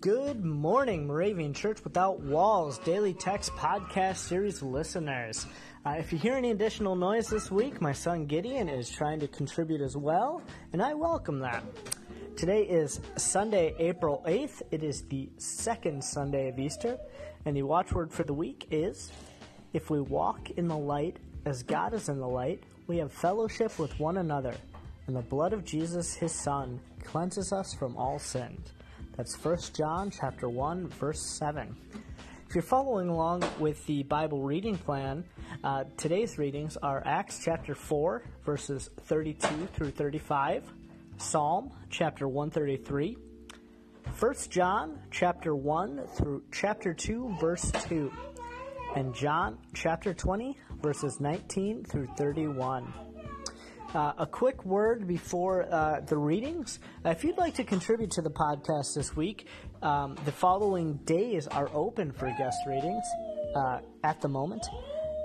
Good morning, Moravian Church Without Walls daily text podcast series listeners. Uh, if you hear any additional noise this week, my son Gideon is trying to contribute as well, and I welcome that. Today is Sunday, April 8th. It is the second Sunday of Easter, and the watchword for the week is If we walk in the light as God is in the light, we have fellowship with one another, and the blood of Jesus, his Son, cleanses us from all sin. That's 1 John chapter 1 verse 7. If you're following along with the Bible reading plan, uh, today's readings are Acts chapter 4 verses 32 through 35, Psalm chapter 133, 1 John chapter 1 through chapter 2 verse 2, and John chapter 20 verses 19 through 31. Uh, a quick word before uh, the readings. Uh, if you'd like to contribute to the podcast this week, um, the following days are open for guest readings uh, at the moment.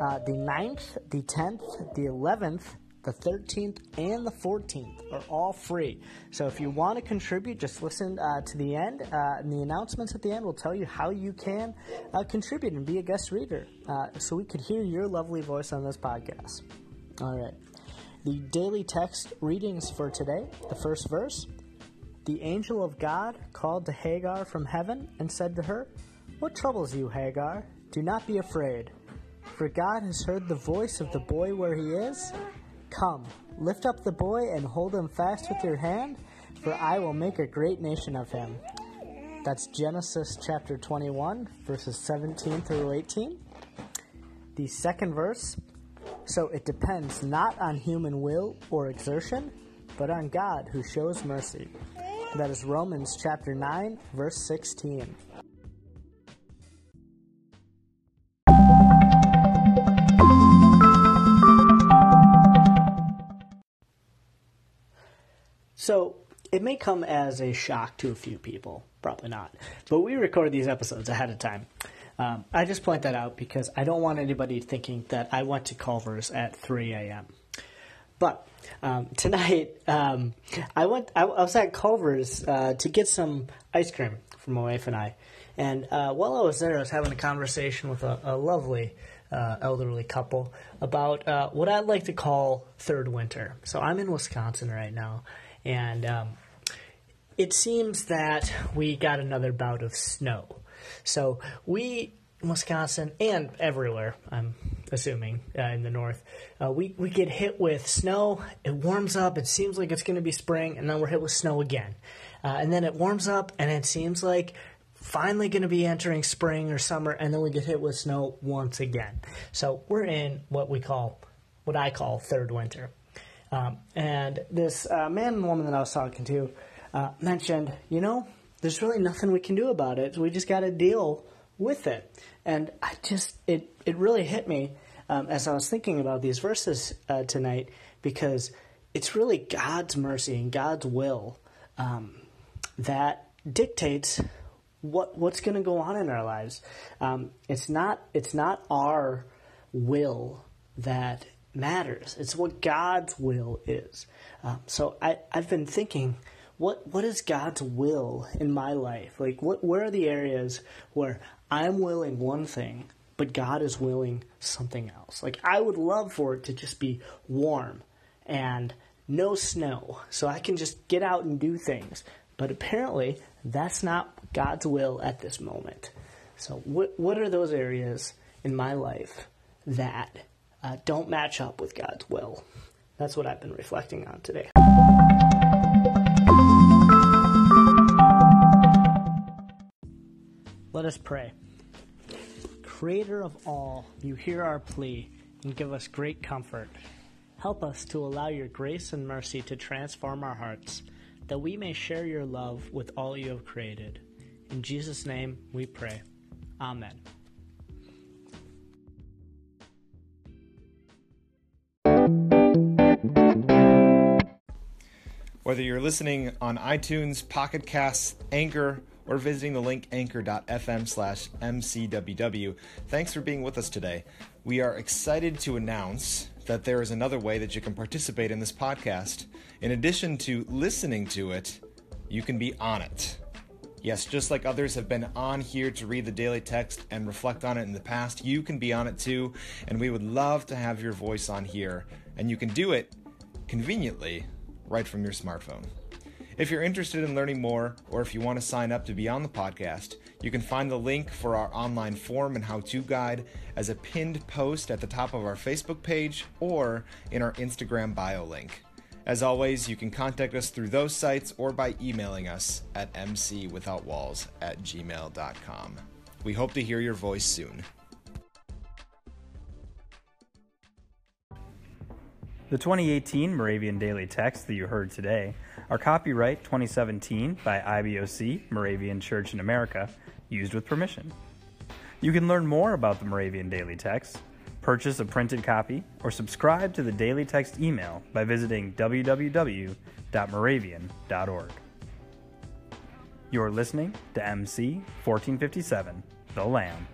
Uh, the 9th, the 10th, the 11th, the 13th, and the 14th are all free. So if you want to contribute, just listen uh, to the end, and the announcements at the end will tell you how you can contribute and be a guest reader so we could hear your lovely voice on this podcast. All right. The daily text readings for today, the first verse. The angel of God called to Hagar from heaven and said to her, What troubles you, Hagar? Do not be afraid, for God has heard the voice of the boy where he is. Come, lift up the boy and hold him fast with your hand, for I will make a great nation of him. That's Genesis chapter 21, verses 17 through 18. The second verse so it depends not on human will or exertion, but on God who shows mercy. That is Romans chapter 9, verse 16. So, it may come as a shock to a few people, probably not, but we record these episodes ahead of time. Um, I just point that out because I don't want anybody thinking that I went to Culver's at 3 a.m. But um, tonight, um, I went. I, I, was at Culver's uh, to get some ice cream for my wife and I. And uh, while I was there, I was having a conversation with a, a lovely uh, elderly couple about uh, what I'd like to call third winter. So I'm in Wisconsin right now, and um, it seems that we got another bout of snow. So we in Wisconsin and everywhere, I'm assuming uh, in the north, uh, we we get hit with snow. It warms up. It seems like it's going to be spring, and then we're hit with snow again. Uh, and then it warms up, and it seems like finally going to be entering spring or summer, and then we get hit with snow once again. So we're in what we call, what I call third winter. Um, and this uh, man and woman that I was talking to uh, mentioned, you know, there's really nothing we can do about it. We just got to deal with it. And I just, it, it really hit me um, as I was thinking about these verses uh, tonight because it's really God's mercy and God's will um, that dictates what what's going to go on in our lives. Um, it's not it's not our will that matters. It's what God's will is. Um, so I, I've been thinking what what is God's will in my life? Like what where are the areas where I'm willing one thing, but God is willing something else? Like I would love for it to just be warm and no snow, so I can just get out and do things. But apparently, that's not God's will at this moment. So, what what are those areas in my life that uh, don't match up with God's will? That's what I've been reflecting on today. Let us pray. Creator of all, you hear our plea and give us great comfort. Help us to allow your grace and mercy to transform our hearts, that we may share your love with all you have created. In Jesus' name we pray. Amen. Whether you're listening on iTunes, Pocket Casts, Anchor, or visiting the link anchor.fm slash mcww. Thanks for being with us today. We are excited to announce that there is another way that you can participate in this podcast. In addition to listening to it, you can be on it. Yes, just like others have been on here to read the daily text and reflect on it in the past, you can be on it too, and we would love to have your voice on here. And you can do it conveniently right from your smartphone. If you're interested in learning more, or if you want to sign up to be on the podcast, you can find the link for our online form and how to guide as a pinned post at the top of our Facebook page or in our Instagram bio link. As always, you can contact us through those sites or by emailing us at mcwithoutwalls at gmail.com. We hope to hear your voice soon. The 2018 Moravian Daily Text that you heard today are copyright 2017 by IBOC, Moravian Church in America, used with permission. You can learn more about the Moravian Daily Text, purchase a printed copy, or subscribe to the Daily Text email by visiting www.moravian.org. You're listening to MC 1457, The Lamb.